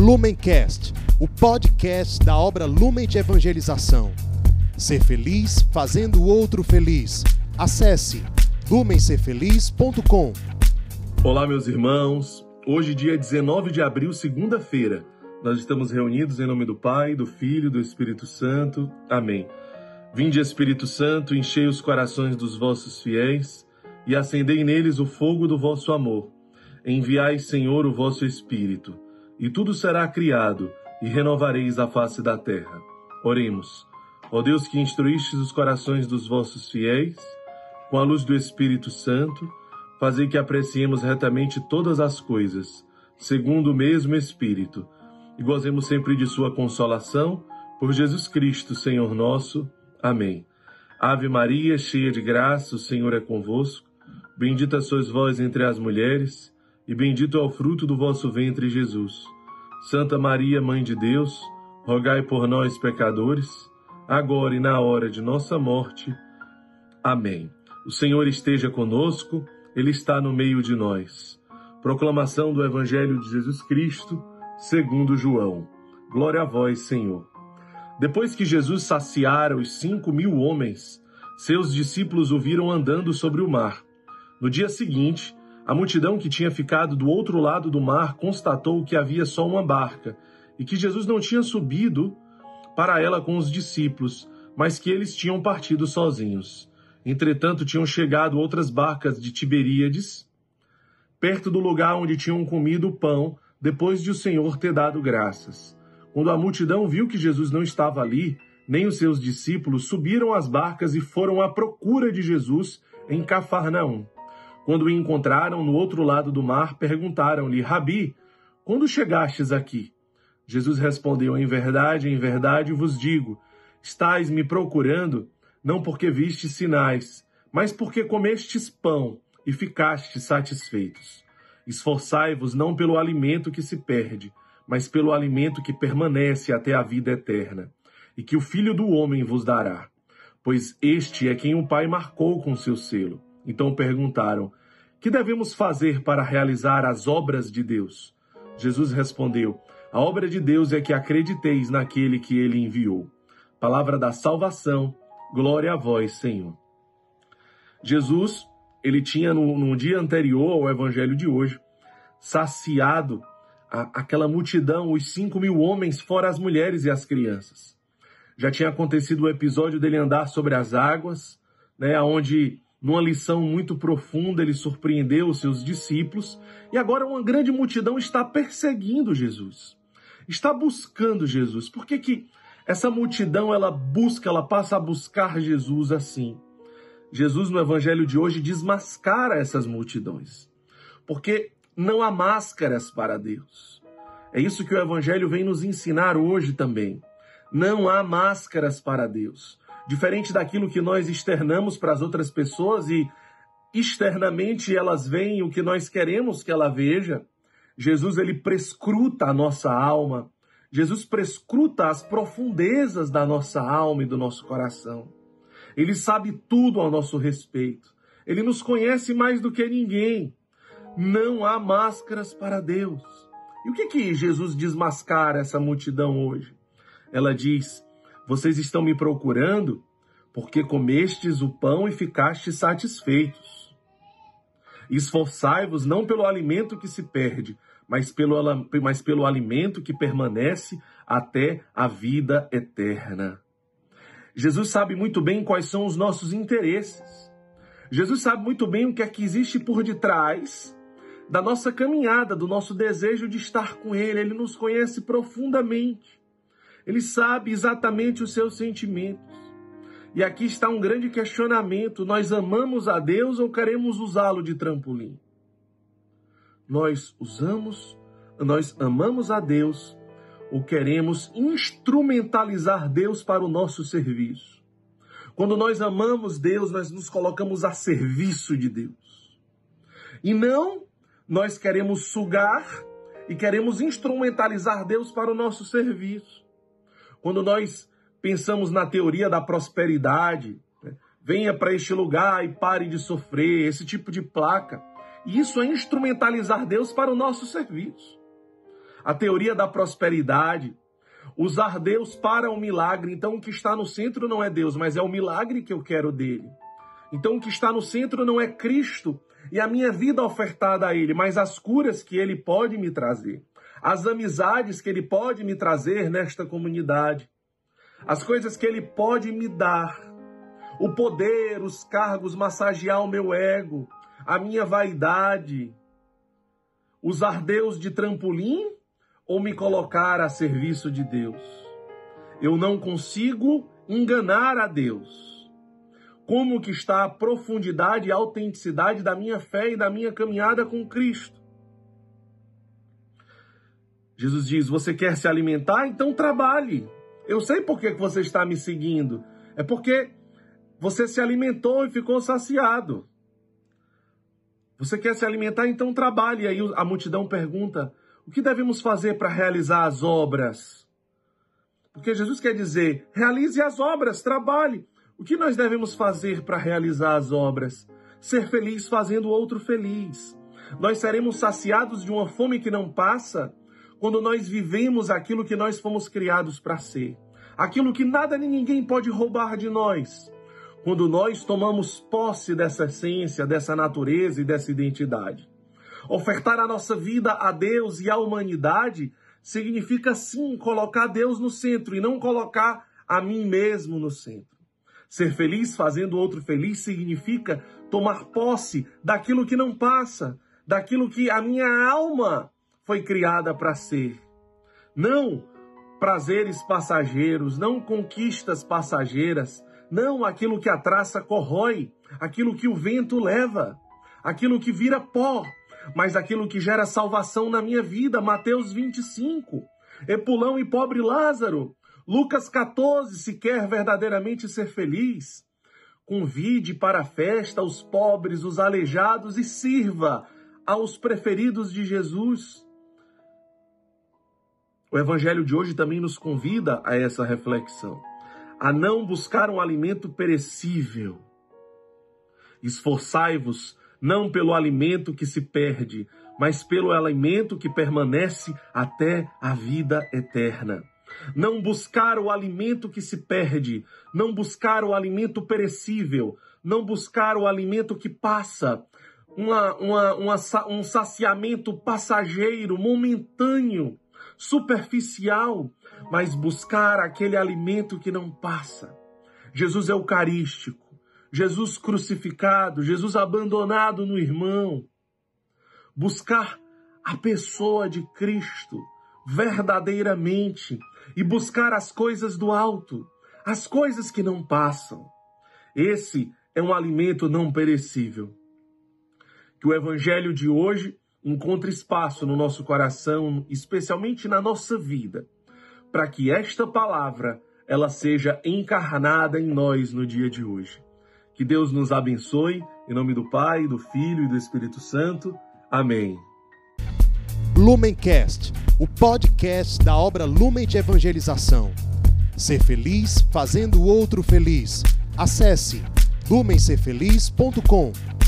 Lumencast, o podcast da obra Lumen de Evangelização. Ser feliz fazendo o outro feliz. Acesse lumencerfeliz.com. Olá, meus irmãos. Hoje, dia 19 de abril, segunda-feira, nós estamos reunidos em nome do Pai, do Filho e do Espírito Santo. Amém. Vinde, Espírito Santo, enchei os corações dos vossos fiéis e acendei neles o fogo do vosso amor. Enviai, Senhor, o vosso Espírito e tudo será criado, e renovareis a face da terra. Oremos. Ó Deus que instruístes os corações dos vossos fiéis, com a luz do Espírito Santo, fazei que apreciemos retamente todas as coisas, segundo o mesmo Espírito, e gozemos sempre de sua consolação, por Jesus Cristo, Senhor nosso. Amém. Ave Maria, cheia de graça, o Senhor é convosco. Bendita sois vós entre as mulheres, e bendito é o fruto do vosso ventre, Jesus. Santa Maria, Mãe de Deus, rogai por nós, pecadores, agora e na hora de nossa morte. Amém. O Senhor esteja conosco, Ele está no meio de nós. Proclamação do Evangelho de Jesus Cristo, segundo João. Glória a vós, Senhor. Depois que Jesus saciara os cinco mil homens, seus discípulos o viram andando sobre o mar. No dia seguinte, a multidão que tinha ficado do outro lado do mar constatou que havia só uma barca e que Jesus não tinha subido para ela com os discípulos, mas que eles tinham partido sozinhos. Entretanto, tinham chegado outras barcas de Tiberíades, perto do lugar onde tinham comido o pão, depois de o Senhor ter dado graças. Quando a multidão viu que Jesus não estava ali, nem os seus discípulos, subiram as barcas e foram à procura de Jesus em Cafarnaum. Quando o encontraram no outro lado do mar, perguntaram-lhe: Rabi, quando chegastes aqui? Jesus respondeu: Em verdade, em verdade vos digo: estáis me procurando, não porque vistes sinais, mas porque comestes pão e ficastes satisfeitos. Esforçai-vos não pelo alimento que se perde, mas pelo alimento que permanece até a vida eterna, e que o Filho do Homem vos dará. Pois este é quem o Pai marcou com seu selo. Então perguntaram: Que devemos fazer para realizar as obras de Deus? Jesus respondeu: A obra de Deus é que acrediteis naquele que ele enviou. Palavra da salvação, glória a vós, Senhor. Jesus, ele tinha no, no dia anterior ao evangelho de hoje, saciado a, aquela multidão, os cinco mil homens, fora as mulheres e as crianças. Já tinha acontecido o episódio dele andar sobre as águas, né, onde numa lição muito profunda, ele surpreendeu os seus discípulos e agora uma grande multidão está perseguindo Jesus. Está buscando Jesus. Por que, que essa multidão ela busca, ela passa a buscar Jesus assim? Jesus no evangelho de hoje desmascara essas multidões. Porque não há máscaras para Deus. É isso que o evangelho vem nos ensinar hoje também. Não há máscaras para Deus diferente daquilo que nós externamos para as outras pessoas e externamente elas veem o que nós queremos que ela veja. Jesus ele prescruta a nossa alma. Jesus prescruta as profundezas da nossa alma e do nosso coração. Ele sabe tudo ao nosso respeito. Ele nos conhece mais do que ninguém. Não há máscaras para Deus. E o que que Jesus desmascara essa multidão hoje? Ela diz: vocês estão me procurando porque comestes o pão e ficastes satisfeitos. Esforçai-vos não pelo alimento que se perde, mas pelo, mas pelo alimento que permanece até a vida eterna. Jesus sabe muito bem quais são os nossos interesses. Jesus sabe muito bem o que é que existe por detrás da nossa caminhada, do nosso desejo de estar com Ele. Ele nos conhece profundamente. Ele sabe exatamente os seus sentimentos. E aqui está um grande questionamento: nós amamos a Deus ou queremos usá-lo de trampolim? Nós usamos, nós amamos a Deus ou queremos instrumentalizar Deus para o nosso serviço? Quando nós amamos Deus, nós nos colocamos a serviço de Deus. E não nós queremos sugar e queremos instrumentalizar Deus para o nosso serviço. Quando nós pensamos na teoria da prosperidade, né? venha para este lugar e pare de sofrer, esse tipo de placa, isso é instrumentalizar Deus para o nosso serviço. a teoria da prosperidade, usar Deus para o milagre. Então, o que está no centro não é Deus, mas é o milagre que eu quero dele. Então, o que está no centro não é Cristo e a minha vida ofertada a Ele, mas as curas que Ele pode me trazer, as amizades que Ele pode me trazer nesta comunidade, as coisas que Ele pode me dar, o poder, os cargos, massagear o meu ego, a minha vaidade, usar Deus de trampolim ou me colocar a serviço de Deus. Eu não consigo enganar a Deus. Como que está a profundidade e a autenticidade da minha fé e da minha caminhada com Cristo. Jesus diz: Você quer se alimentar? Então trabalhe. Eu sei por que você está me seguindo. É porque você se alimentou e ficou saciado. Você quer se alimentar? Então trabalhe. E aí a multidão pergunta: O que devemos fazer para realizar as obras? Porque Jesus quer dizer: realize as obras, trabalhe. O que nós devemos fazer para realizar as obras? Ser feliz fazendo o outro feliz. Nós seremos saciados de uma fome que não passa quando nós vivemos aquilo que nós fomos criados para ser. Aquilo que nada nem ninguém pode roubar de nós. Quando nós tomamos posse dessa essência, dessa natureza e dessa identidade. Ofertar a nossa vida a Deus e à humanidade significa sim colocar Deus no centro e não colocar a mim mesmo no centro. Ser feliz fazendo outro feliz significa tomar posse daquilo que não passa, daquilo que a minha alma foi criada para ser. Não prazeres passageiros, não conquistas passageiras, não aquilo que a traça corrói, aquilo que o vento leva, aquilo que vira pó, mas aquilo que gera salvação na minha vida. Mateus 25. Epulão e pobre Lázaro Lucas 14, se quer verdadeiramente ser feliz, convide para a festa os pobres, os aleijados e sirva aos preferidos de Jesus. O evangelho de hoje também nos convida a essa reflexão, a não buscar um alimento perecível. Esforçai-vos não pelo alimento que se perde, mas pelo alimento que permanece até a vida eterna não buscar o alimento que se perde, não buscar o alimento perecível, não buscar o alimento que passa, uma, uma, uma, um saciamento passageiro, momentâneo, superficial, mas buscar aquele alimento que não passa. Jesus eucarístico, Jesus crucificado, Jesus abandonado no irmão. Buscar a pessoa de Cristo verdadeiramente e buscar as coisas do alto, as coisas que não passam. Esse é um alimento não perecível. Que o evangelho de hoje encontre espaço no nosso coração, especialmente na nossa vida, para que esta palavra ela seja encarnada em nós no dia de hoje. Que Deus nos abençoe, em nome do Pai, do Filho e do Espírito Santo. Amém. Lumencast, o podcast da obra Lumen de Evangelização. Ser feliz fazendo o outro feliz. Acesse lumencerfeliz.com.